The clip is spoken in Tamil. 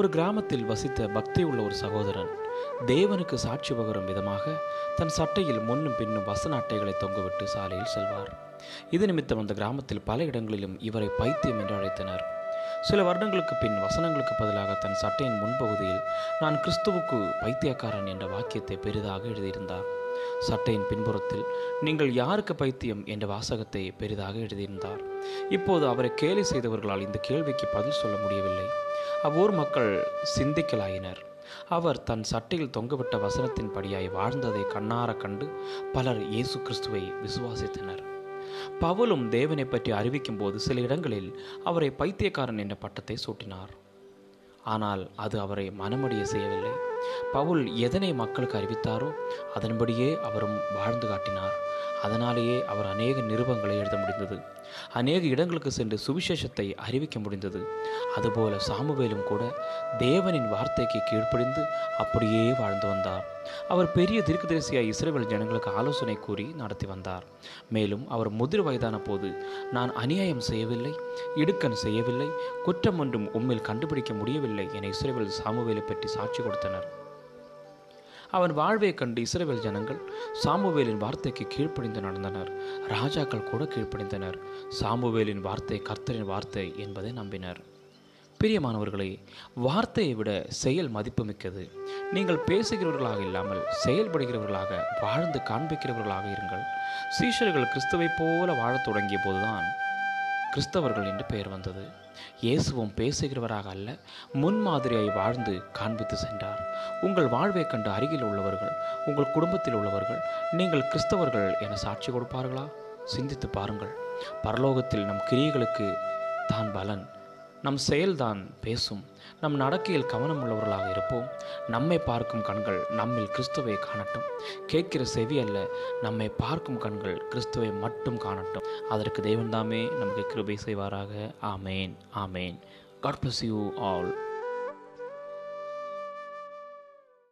ஒரு கிராமத்தில் வசித்த பக்தி உள்ள ஒரு சகோதரன் தேவனுக்கு சாட்சி பகரும் விதமாக தன் சட்டையில் முன்னும் பின்னும் வசன அட்டைகளை தொங்கவிட்டு சாலையில் செல்வார். இது நிமித்தம் அந்த கிராமத்தில் பல இடங்களிலும் இவரை பைத்தியம் என்று அழைத்தனர். சில வருடங்களுக்கு பின் வசனங்களுக்கு பதிலாக தன் சட்டையின் முன்பகுதியில் நான் கிறிஸ்துவுக்கு பைத்தியக்காரன் என்ற வாக்கியத்தை பெரிதாக எழுதியிருந்தார். சட்டையின் பின்புறத்தில் நீங்கள் யாருக்கு பைத்தியம் என்ற வாசகத்தை பெரிதாக எழுதியிருந்தார். இப்போது அவரை கேலி செய்தவர்களால் இந்த கேள்விக்கு பதில் சொல்ல முடியவில்லை. அவ்வூர் மக்கள் சிந்திக்கலாயினர். அவர் தன் சட்டையில் தொங்கவிட்ட வசனத்தின் படியாய் வாழ்ந்ததை கண்ணார கண்டு பலர் இயேசு கிறிஸ்துவை விசுவாசித்தனர். பவுலும் தேவனை பற்றி அறிவிக்கும் போது சில இடங்களில் அவரை பைத்தியக்காரன் என்ற பட்டத்தை சூட்டினார். ஆனால் அது அவரை மனமடிய செய்யவில்லை. பவுல் எதனை மக்களுக்கு அறிவித்தாரோ அதன்படியே அவரும் வாழ்ந்து காட்டினார். அதனாலேயே அவர் அநேக நிருபங்களை எழுத முடிந்தது. அநேக இடங்களுக்கு சென்று சுவிசேஷத்தை அறிவிக்க முடிந்தது. அதுபோல சாமுவேலும் கூட தேவனின் வார்த்தைக்கு கீழ்ப்படிந்து அப்படியே வாழ்ந்து வந்தார். அவர் பெரிய தீர்க்கதரிசியாய் இஸ்ரேல் ஜனங்களுக்கு ஆலோசனை கூறி நடத்தி வந்தார். மேலும் அவர் முதிர் வயதான போது நான் அநியாயம் செய்யவில்லை இடுக்கன் செய்யவில்லை குற்றம் ஒன்றும் உம்மில் கண்டுபிடிக்க முடியவில்லை என இஸ்ரேல் சாமுவேலை பற்றி சாட்சி கொடுத்தனர். அவன் வாழ்வை கண்டு இஸ்ரவேல் ஜனங்கள் சாமுவேலின் வார்த்தைக்கு கீழ்ப்படிந்து நடந்தனர். ராஜாக்கள் கூட கீழ்ப்படிந்தனர். சாமுவேலின் வார்த்தை கர்த்தரின் வார்த்தை என்பதை நம்பினர். பிரியமானவர்களே வார்த்தையை விட செயல் மதிப்புமிக்கது நீங்கள் பேசுகிறவர்களாக இல்லாமல் செயல்படுகிறவர்களாக வாழ்ந்து காண்பிக்கிறவர்களாக இருங்கள். சீஷர்கள் கிறிஸ்துவைப் போல வாழத் தொடங்கிய போதுதான் கிறிஸ்தவர்கள் என்று பெயர் வந்தது. இயேசுவும் பேசுகிறவராக அல்ல முன்மாதிரியாய் வாழ்ந்து காண்பித்து சென்றார். உங்கள் வாழ்வை கண்டு அருகில் உள்ளவர்கள் உங்கள் குடும்பத்தில் உள்ளவர்கள் நீங்கள் கிறிஸ்தவர்கள் என சாட்சி கொடுப்பார்களா? சிந்தித்து பாருங்கள். பரலோகத்தில் நம் கிரியைகளுக்கு தான் பலன். நம் செயல்தான் பேசும். நம் நடக்கையில் கவனம் உள்ளவர்களாக இருப்போம். நம்மை பார்க்கும் கண்கள் நம்மில் கிறிஸ்துவை காணட்டும். கேட்கிற செவி அல்ல நம்மை பார்க்கும் கண்கள் கிறிஸ்துவை மட்டும் காணட்டும். அதற்கு தெய்வந்தாமே நமக்கு கிருபை செய்வாராக. ஆமேன் ஆமேன். God bless you all